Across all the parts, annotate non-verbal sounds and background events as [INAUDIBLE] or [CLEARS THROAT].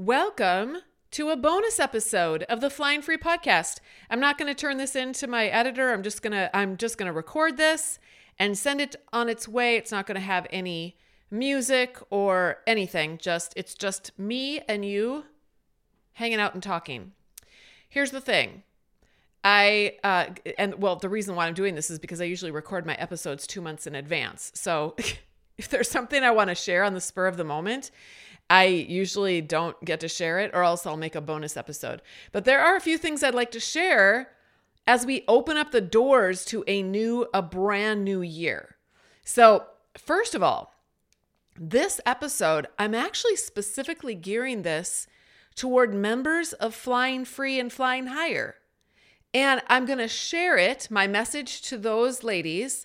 Welcome to a bonus episode of the Flying Free podcast. I'm not going to turn this into my editor. I'm just going to I'm just going to record this and send it on its way. It's not going to have any music or anything. Just it's just me and you hanging out and talking. Here's the thing. I uh and well the reason why I'm doing this is because I usually record my episodes 2 months in advance. So [LAUGHS] if there's something I want to share on the spur of the moment, I usually don't get to share it, or else I'll make a bonus episode. But there are a few things I'd like to share as we open up the doors to a new, a brand new year. So, first of all, this episode, I'm actually specifically gearing this toward members of Flying Free and Flying Higher. And I'm going to share it, my message to those ladies,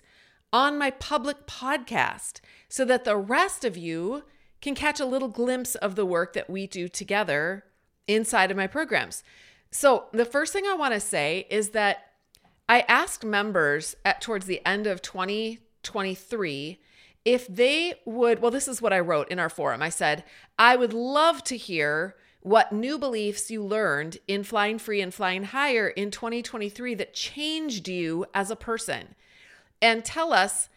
on my public podcast so that the rest of you can catch a little glimpse of the work that we do together inside of my programs. So, the first thing I want to say is that I asked members at towards the end of 2023 if they would, well, this is what I wrote in our forum. I said, I would love to hear what new beliefs you learned in flying free and flying higher in 2023 that changed you as a person. And tell us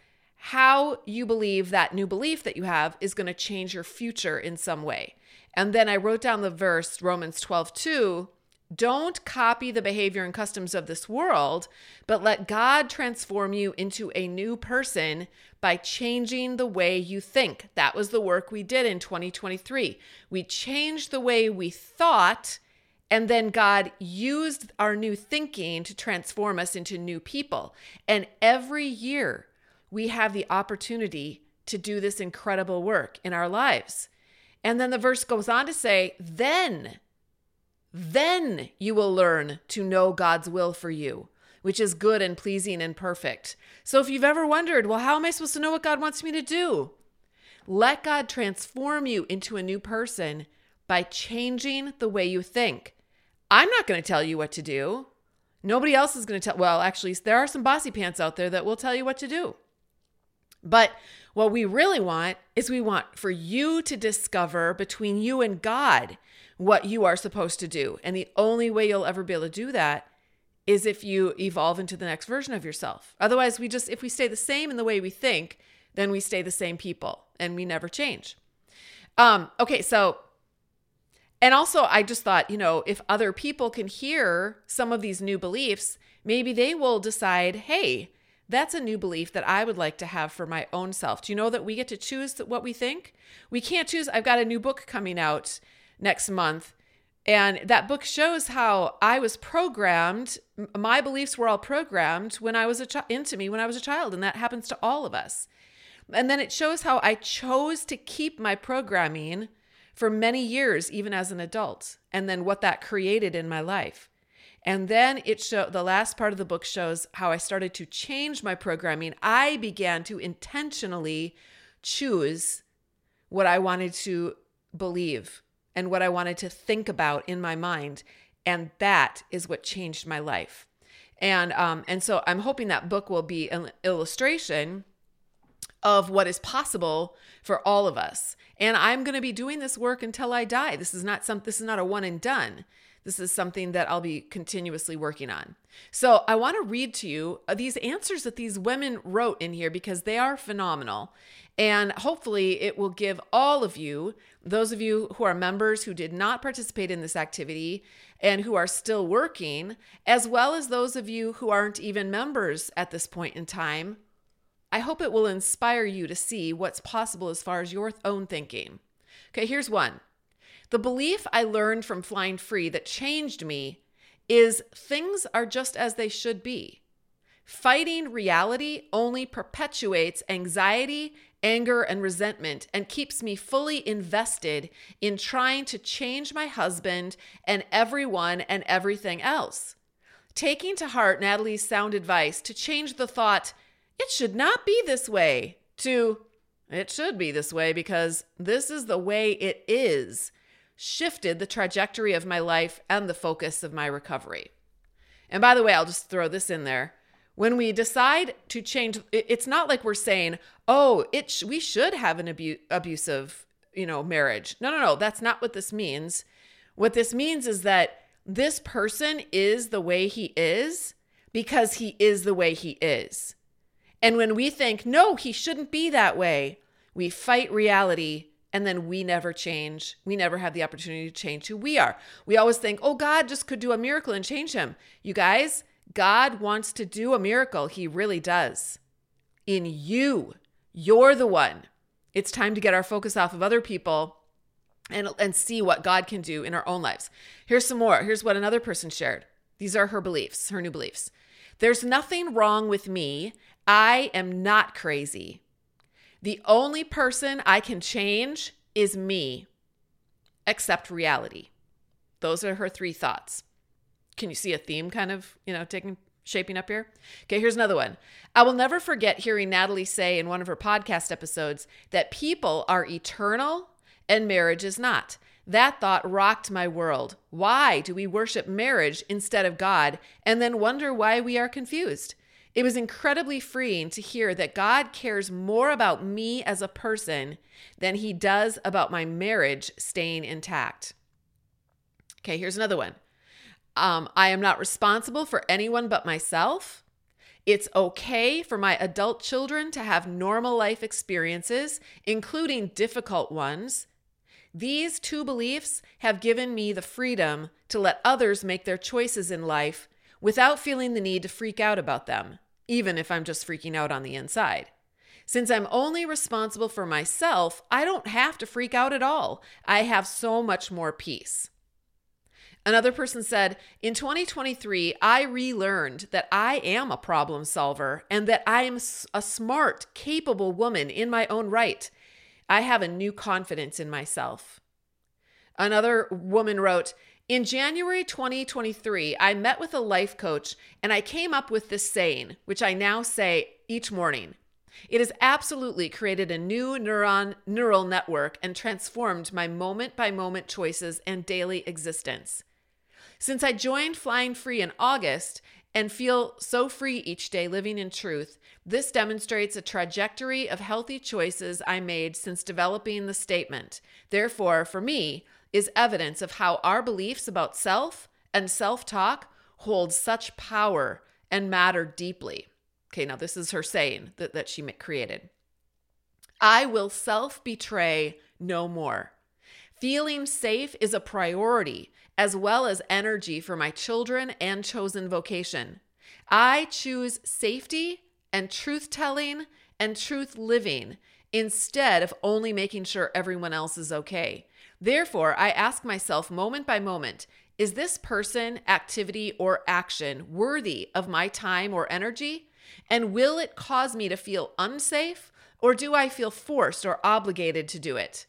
how you believe that new belief that you have is going to change your future in some way. And then I wrote down the verse, Romans 12, 2. Don't copy the behavior and customs of this world, but let God transform you into a new person by changing the way you think. That was the work we did in 2023. We changed the way we thought, and then God used our new thinking to transform us into new people. And every year, we have the opportunity to do this incredible work in our lives. And then the verse goes on to say, then, then you will learn to know God's will for you, which is good and pleasing and perfect. So if you've ever wondered, well, how am I supposed to know what God wants me to do? Let God transform you into a new person by changing the way you think. I'm not going to tell you what to do. Nobody else is going to tell. Well, actually, there are some bossy pants out there that will tell you what to do. But what we really want is we want for you to discover between you and God what you are supposed to do. And the only way you'll ever be able to do that is if you evolve into the next version of yourself. Otherwise, we just, if we stay the same in the way we think, then we stay the same people and we never change. Um, okay, so, and also I just thought, you know, if other people can hear some of these new beliefs, maybe they will decide, hey, that's a new belief that I would like to have for my own self. Do you know that we get to choose what we think? We can't choose. I've got a new book coming out next month. And that book shows how I was programmed. My beliefs were all programmed when I was a ch- into me when I was a child, and that happens to all of us. And then it shows how I chose to keep my programming for many years, even as an adult, and then what that created in my life. And then it show the last part of the book shows how I started to change my programming. I began to intentionally choose what I wanted to believe and what I wanted to think about in my mind. And that is what changed my life. And um, and so I'm hoping that book will be an illustration of what is possible for all of us. And I'm going to be doing this work until I die. This is not some this is not a one and done. This is something that I'll be continuously working on. So, I want to read to you uh, these answers that these women wrote in here because they are phenomenal. And hopefully, it will give all of you, those of you who are members who did not participate in this activity and who are still working, as well as those of you who aren't even members at this point in time, I hope it will inspire you to see what's possible as far as your own thinking. Okay, here's one. The belief I learned from flying free that changed me is things are just as they should be. Fighting reality only perpetuates anxiety, anger, and resentment and keeps me fully invested in trying to change my husband and everyone and everything else. Taking to heart Natalie's sound advice to change the thought, it should not be this way, to it should be this way because this is the way it is shifted the trajectory of my life and the focus of my recovery. And by the way, I'll just throw this in there. When we decide to change, it's not like we're saying, "Oh, it sh- we should have an abu- abusive you know, marriage. No, no, no. That's not what this means. What this means is that this person is the way he is because he is the way he is. And when we think, no, he shouldn't be that way, we fight reality and then we never change. We never have the opportunity to change who we are. We always think, oh, God just could do a miracle and change him. You guys, God wants to do a miracle. He really does. In you, you're the one. It's time to get our focus off of other people and, and see what God can do in our own lives. Here's some more. Here's what another person shared. These are her beliefs, her new beliefs. There's nothing wrong with me. I am not crazy. The only person I can change is me. Accept reality. Those are her three thoughts. Can you see a theme kind of, you know, taking shaping up here? Okay, here's another one. I will never forget hearing Natalie say in one of her podcast episodes that people are eternal and marriage is not. That thought rocked my world. Why do we worship marriage instead of God and then wonder why we are confused? It was incredibly freeing to hear that God cares more about me as a person than he does about my marriage staying intact. Okay, here's another one. Um, I am not responsible for anyone but myself. It's okay for my adult children to have normal life experiences, including difficult ones. These two beliefs have given me the freedom to let others make their choices in life without feeling the need to freak out about them, even if I'm just freaking out on the inside. Since I'm only responsible for myself, I don't have to freak out at all. I have so much more peace. Another person said, In 2023, I relearned that I am a problem solver and that I am a smart, capable woman in my own right. I have a new confidence in myself. Another woman wrote, in January 2023, I met with a life coach and I came up with this saying, which I now say each morning. It has absolutely created a new neuron neural network and transformed my moment by moment choices and daily existence. Since I joined Flying Free in August and feel so free each day living in truth, this demonstrates a trajectory of healthy choices I made since developing the statement. Therefore, for me, is evidence of how our beliefs about self and self talk hold such power and matter deeply. Okay, now this is her saying that, that she created. I will self betray no more. Feeling safe is a priority, as well as energy for my children and chosen vocation. I choose safety and truth telling and truth living instead of only making sure everyone else is okay. Therefore, I ask myself moment by moment is this person, activity, or action worthy of my time or energy? And will it cause me to feel unsafe, or do I feel forced or obligated to do it?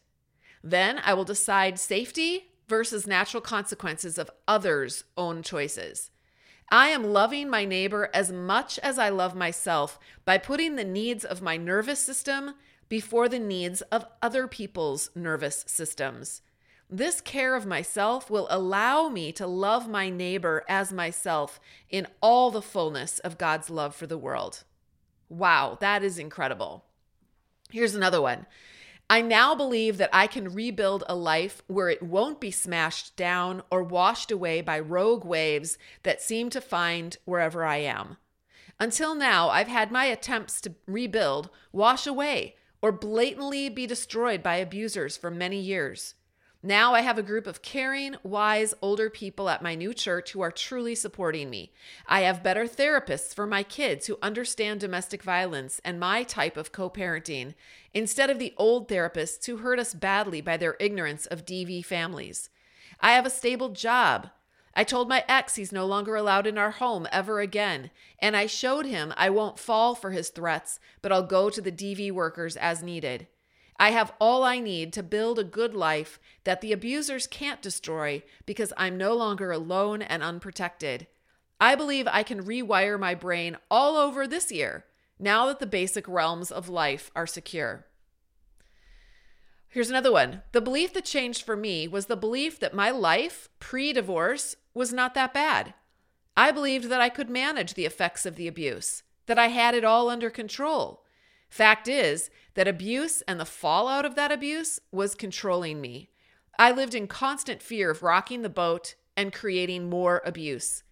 Then I will decide safety versus natural consequences of others' own choices. I am loving my neighbor as much as I love myself by putting the needs of my nervous system before the needs of other people's nervous systems. This care of myself will allow me to love my neighbor as myself in all the fullness of God's love for the world. Wow, that is incredible. Here's another one. I now believe that I can rebuild a life where it won't be smashed down or washed away by rogue waves that seem to find wherever I am. Until now, I've had my attempts to rebuild wash away or blatantly be destroyed by abusers for many years. Now I have a group of caring, wise, older people at my new church who are truly supporting me. I have better therapists for my kids who understand domestic violence and my type of co parenting, instead of the old therapists who hurt us badly by their ignorance of DV families. I have a stable job. I told my ex he's no longer allowed in our home ever again, and I showed him I won't fall for his threats, but I'll go to the DV workers as needed. I have all I need to build a good life that the abusers can't destroy because I'm no longer alone and unprotected. I believe I can rewire my brain all over this year now that the basic realms of life are secure. Here's another one. The belief that changed for me was the belief that my life pre divorce was not that bad. I believed that I could manage the effects of the abuse, that I had it all under control. Fact is that abuse and the fallout of that abuse was controlling me. I lived in constant fear of rocking the boat and creating more abuse.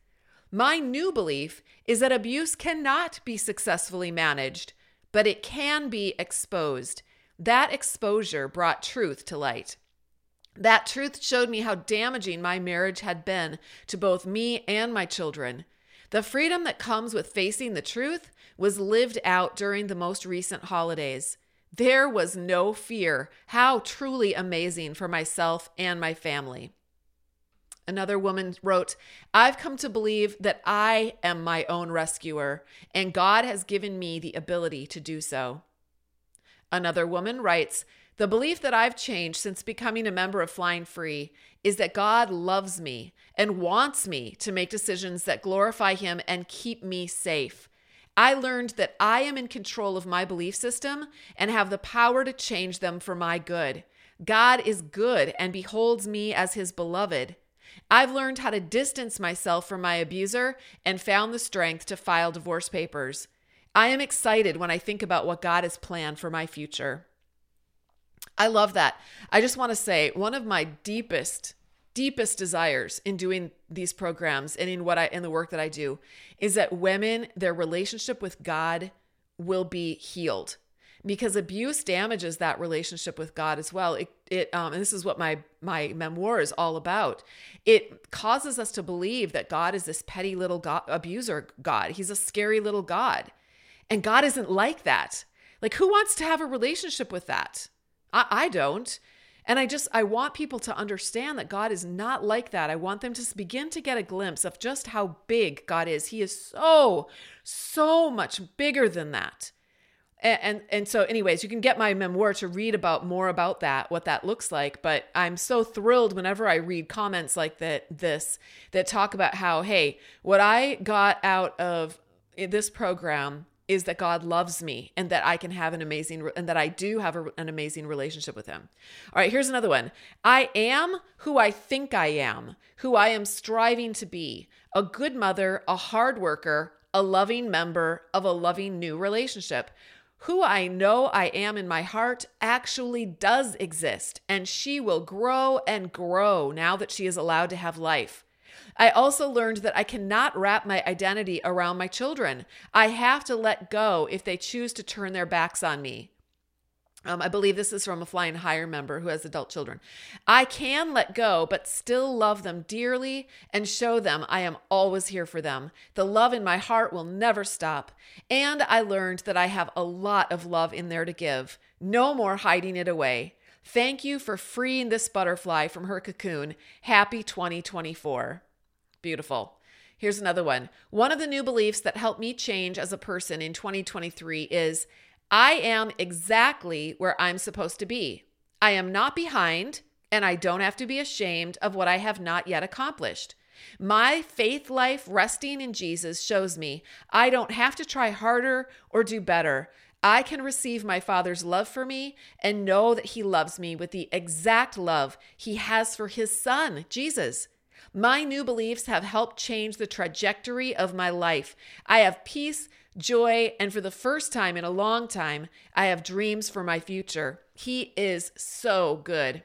My new belief is that abuse cannot be successfully managed, but it can be exposed. That exposure brought truth to light. That truth showed me how damaging my marriage had been to both me and my children. The freedom that comes with facing the truth was lived out during the most recent holidays. There was no fear. How truly amazing for myself and my family. Another woman wrote, I've come to believe that I am my own rescuer, and God has given me the ability to do so. Another woman writes, The belief that I've changed since becoming a member of Flying Free is that God loves me and wants me to make decisions that glorify Him and keep me safe. I learned that I am in control of my belief system and have the power to change them for my good. God is good and beholds me as His beloved. I've learned how to distance myself from my abuser and found the strength to file divorce papers. I am excited when I think about what God has planned for my future. I love that. I just want to say one of my deepest deepest desires in doing these programs and in what I in the work that I do is that women their relationship with God will be healed because abuse damages that relationship with God as well. It, it um, and this is what my my memoir is all about. It causes us to believe that God is this petty little God, abuser God. He's a scary little God, and God isn't like that. Like, who wants to have a relationship with that? I, I don't. And I just I want people to understand that God is not like that. I want them to begin to get a glimpse of just how big God is. He is so so much bigger than that and, and and so anyways you can get my memoir to read about more about that what that looks like but i'm so thrilled whenever i read comments like that this that talk about how hey what i got out of eh, this program is that God loves me and that I can have an amazing and that I do have a, an amazing relationship with him. All right, here's another one. I am who I think I am, who I am striving to be, a good mother, a hard worker, a loving member of a loving new relationship who I know I am in my heart actually does exist, and she will grow and grow now that she is allowed to have life. I also learned that I cannot wrap my identity around my children. I have to let go if they choose to turn their backs on me. Um, I believe this is from a flying higher member who has adult children. I can let go, but still love them dearly and show them I am always here for them. The love in my heart will never stop. And I learned that I have a lot of love in there to give. No more hiding it away. Thank you for freeing this butterfly from her cocoon. Happy 2024. Beautiful. Here's another one. One of the new beliefs that helped me change as a person in 2023 is I am exactly where I'm supposed to be. I am not behind, and I don't have to be ashamed of what I have not yet accomplished. My faith life resting in Jesus shows me I don't have to try harder or do better. I can receive my Father's love for me and know that He loves me with the exact love He has for His Son, Jesus. My new beliefs have helped change the trajectory of my life. I have peace, joy, and for the first time in a long time, I have dreams for my future. He is so good.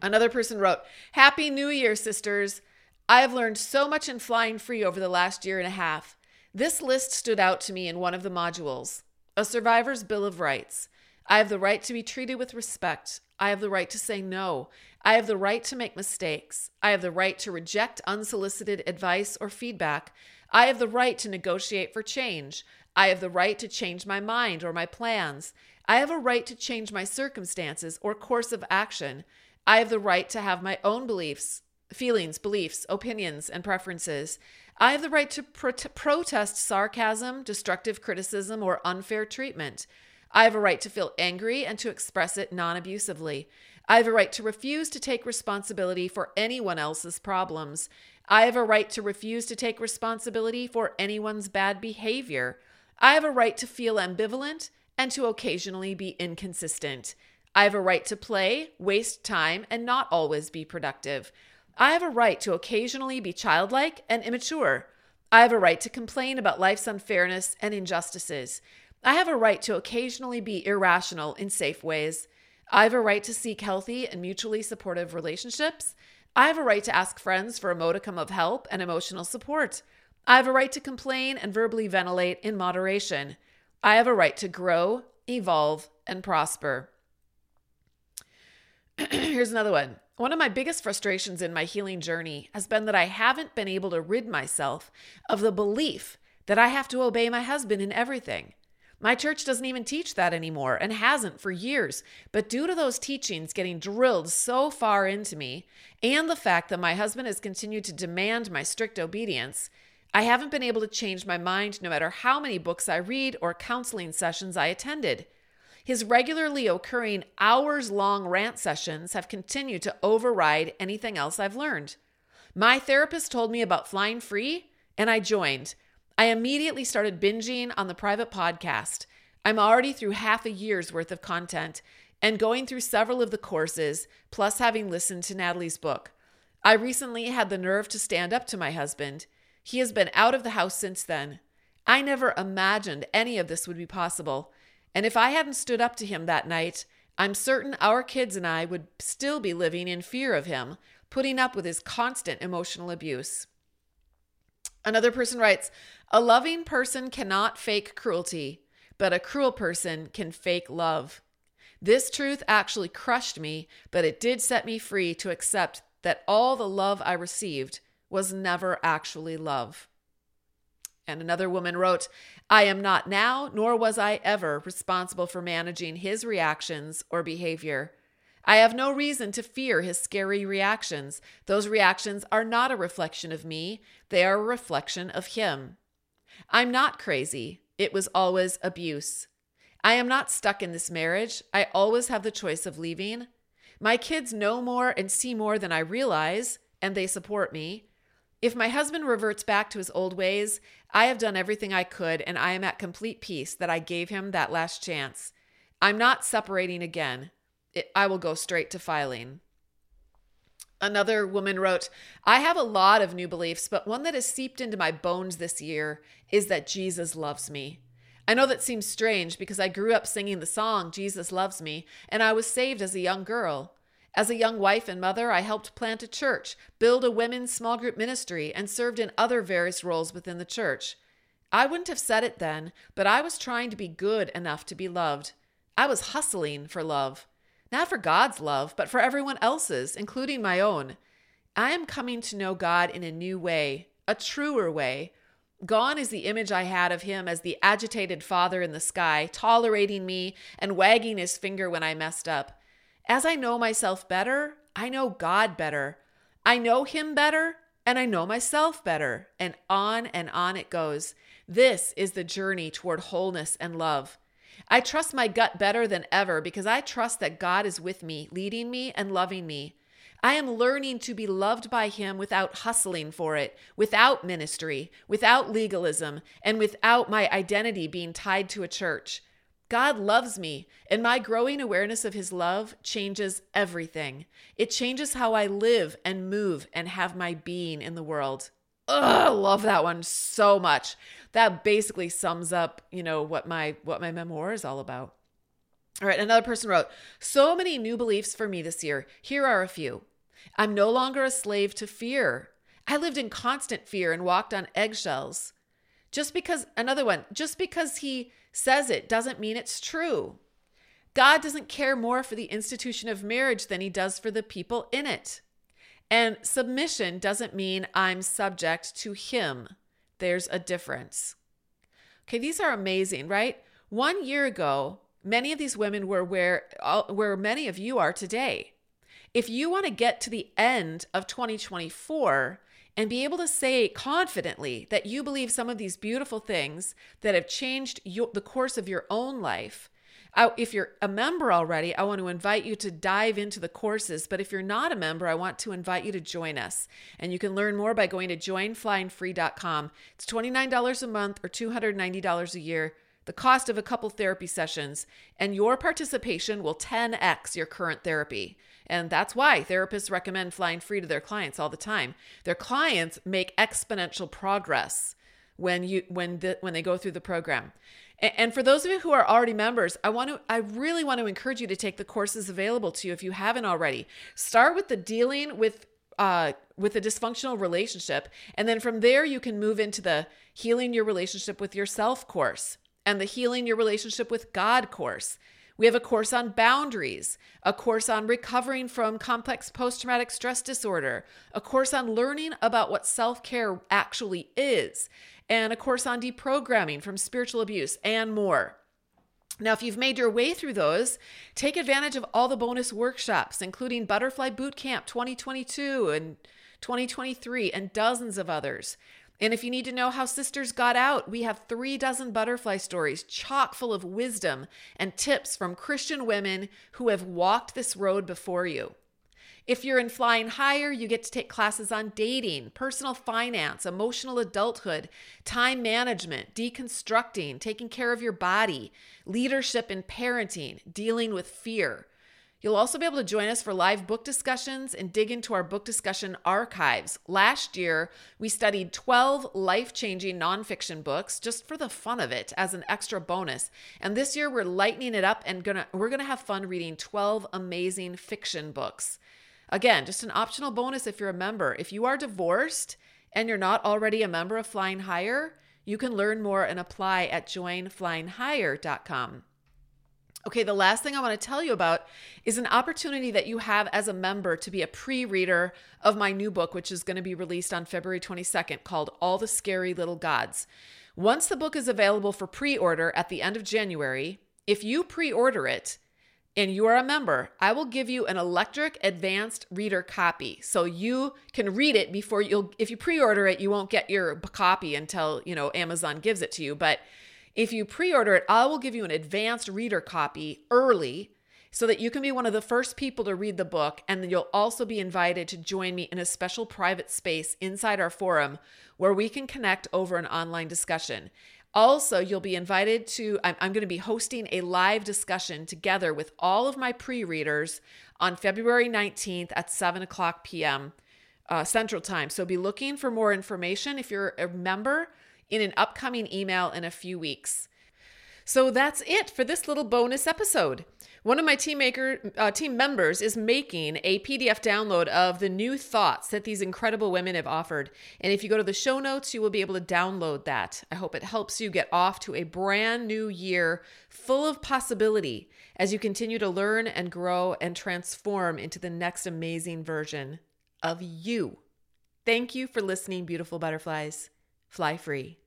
Another person wrote, Happy New Year, sisters. I have learned so much in flying free over the last year and a half. This list stood out to me in one of the modules A Survivor's Bill of Rights. I have the right to be treated with respect. I have the right to say no. I have the right to make mistakes. I have the right to reject unsolicited advice or feedback. I have the right to negotiate for change. I have the right to change my mind or my plans. I have a right to change my circumstances or course of action. I have the right to have my own beliefs, feelings, beliefs, opinions, and preferences. I have the right to pro- protest sarcasm, destructive criticism, or unfair treatment. I have a right to feel angry and to express it non abusively. I have a right to refuse to take responsibility for anyone else's problems. I have a right to refuse to take responsibility for anyone's bad behavior. I have a right to feel ambivalent and to occasionally be inconsistent. I have a right to play, waste time, and not always be productive. I have a right to occasionally be childlike and immature. I have a right to complain about life's unfairness and injustices. I have a right to occasionally be irrational in safe ways. I have a right to seek healthy and mutually supportive relationships. I have a right to ask friends for a modicum of help and emotional support. I have a right to complain and verbally ventilate in moderation. I have a right to grow, evolve, and prosper. [CLEARS THROAT] Here's another one. One of my biggest frustrations in my healing journey has been that I haven't been able to rid myself of the belief that I have to obey my husband in everything. My church doesn't even teach that anymore and hasn't for years. But due to those teachings getting drilled so far into me, and the fact that my husband has continued to demand my strict obedience, I haven't been able to change my mind no matter how many books I read or counseling sessions I attended. His regularly occurring hours long rant sessions have continued to override anything else I've learned. My therapist told me about flying free, and I joined. I immediately started binging on the private podcast. I'm already through half a year's worth of content and going through several of the courses, plus having listened to Natalie's book. I recently had the nerve to stand up to my husband. He has been out of the house since then. I never imagined any of this would be possible. And if I hadn't stood up to him that night, I'm certain our kids and I would still be living in fear of him, putting up with his constant emotional abuse. Another person writes A loving person cannot fake cruelty, but a cruel person can fake love. This truth actually crushed me, but it did set me free to accept that all the love I received was never actually love. And another woman wrote, I am not now, nor was I ever, responsible for managing his reactions or behavior. I have no reason to fear his scary reactions. Those reactions are not a reflection of me, they are a reflection of him. I'm not crazy. It was always abuse. I am not stuck in this marriage. I always have the choice of leaving. My kids know more and see more than I realize, and they support me. If my husband reverts back to his old ways, I have done everything I could, and I am at complete peace that I gave him that last chance. I'm not separating again it, I will go straight to filing. Another woman wrote, I have a lot of new beliefs, but one that has seeped into my bones this year is that Jesus loves me. I know that seems strange because I grew up singing the song, Jesus Loves Me, and I was saved as a young girl. As a young wife and mother, I helped plant a church, build a women's small group ministry, and served in other various roles within the church. I wouldn't have said it then, but I was trying to be good enough to be loved. I was hustling for love. Not for God's love, but for everyone else's, including my own. I am coming to know God in a new way, a truer way. Gone is the image I had of him as the agitated father in the sky, tolerating me and wagging his finger when I messed up. As I know myself better, I know God better. I know him better, and I know myself better. And on and on it goes. This is the journey toward wholeness and love. I trust my gut better than ever because I trust that God is with me, leading me and loving me. I am learning to be loved by Him without hustling for it, without ministry, without legalism, and without my identity being tied to a church. God loves me, and my growing awareness of His love changes everything. It changes how I live and move and have my being in the world. Ugh, love that one so much. That basically sums up, you know, what my what my memoir is all about. All right, another person wrote, "So many new beliefs for me this year. Here are a few. I'm no longer a slave to fear. I lived in constant fear and walked on eggshells. Just because another one, just because he says it doesn't mean it's true. God doesn't care more for the institution of marriage than he does for the people in it. And submission doesn't mean I'm subject to him. There's a difference. Okay, these are amazing, right? One year ago, many of these women were where where many of you are today. If you want to get to the end of 2024 and be able to say confidently that you believe some of these beautiful things that have changed your, the course of your own life, I, if you're a member already, I want to invite you to dive into the courses. But if you're not a member, I want to invite you to join us. And you can learn more by going to joinflyingfree.com. It's $29 a month or $290 a year, the cost of a couple therapy sessions. And your participation will 10x your current therapy. And that's why therapists recommend flying free to their clients all the time. Their clients make exponential progress when you when the when they go through the program. And for those of you who are already members, I want to I really want to encourage you to take the courses available to you if you haven't already. Start with the dealing with uh, with a dysfunctional relationship, and then from there you can move into the healing your relationship with yourself course and the healing your relationship with God course. We have a course on boundaries, a course on recovering from complex post traumatic stress disorder, a course on learning about what self care actually is, and a course on deprogramming from spiritual abuse, and more. Now, if you've made your way through those, take advantage of all the bonus workshops, including Butterfly Bootcamp 2022 and 2023, and dozens of others. And if you need to know how sisters got out, we have three dozen butterfly stories chock full of wisdom and tips from Christian women who have walked this road before you. If you're in Flying Higher, you get to take classes on dating, personal finance, emotional adulthood, time management, deconstructing, taking care of your body, leadership and parenting, dealing with fear. You'll also be able to join us for live book discussions and dig into our book discussion archives. Last year, we studied 12 life changing nonfiction books just for the fun of it as an extra bonus. And this year, we're lightening it up and gonna, we're going to have fun reading 12 amazing fiction books. Again, just an optional bonus if you're a member. If you are divorced and you're not already a member of Flying Higher, you can learn more and apply at joinflyinghigher.com. Okay, the last thing I want to tell you about is an opportunity that you have as a member to be a pre reader of my new book, which is going to be released on February 22nd, called All the Scary Little Gods. Once the book is available for pre order at the end of January, if you pre order it, and you are a member, I will give you an electric advanced reader copy. So you can read it before you'll if you pre-order it, you won't get your copy until, you know, Amazon gives it to you, but if you pre-order it, I will give you an advanced reader copy early so that you can be one of the first people to read the book and then you'll also be invited to join me in a special private space inside our forum where we can connect over an online discussion. Also, you'll be invited to, I'm, I'm going to be hosting a live discussion together with all of my pre readers on February 19th at 7 o'clock p.m. Uh, Central Time. So be looking for more information if you're a member in an upcoming email in a few weeks. So that's it for this little bonus episode. One of my team maker uh, team members is making a PDF download of the new thoughts that these incredible women have offered. And if you go to the show notes, you will be able to download that. I hope it helps you get off to a brand new year full of possibility as you continue to learn and grow and transform into the next amazing version of you. Thank you for listening, beautiful butterflies. Fly free.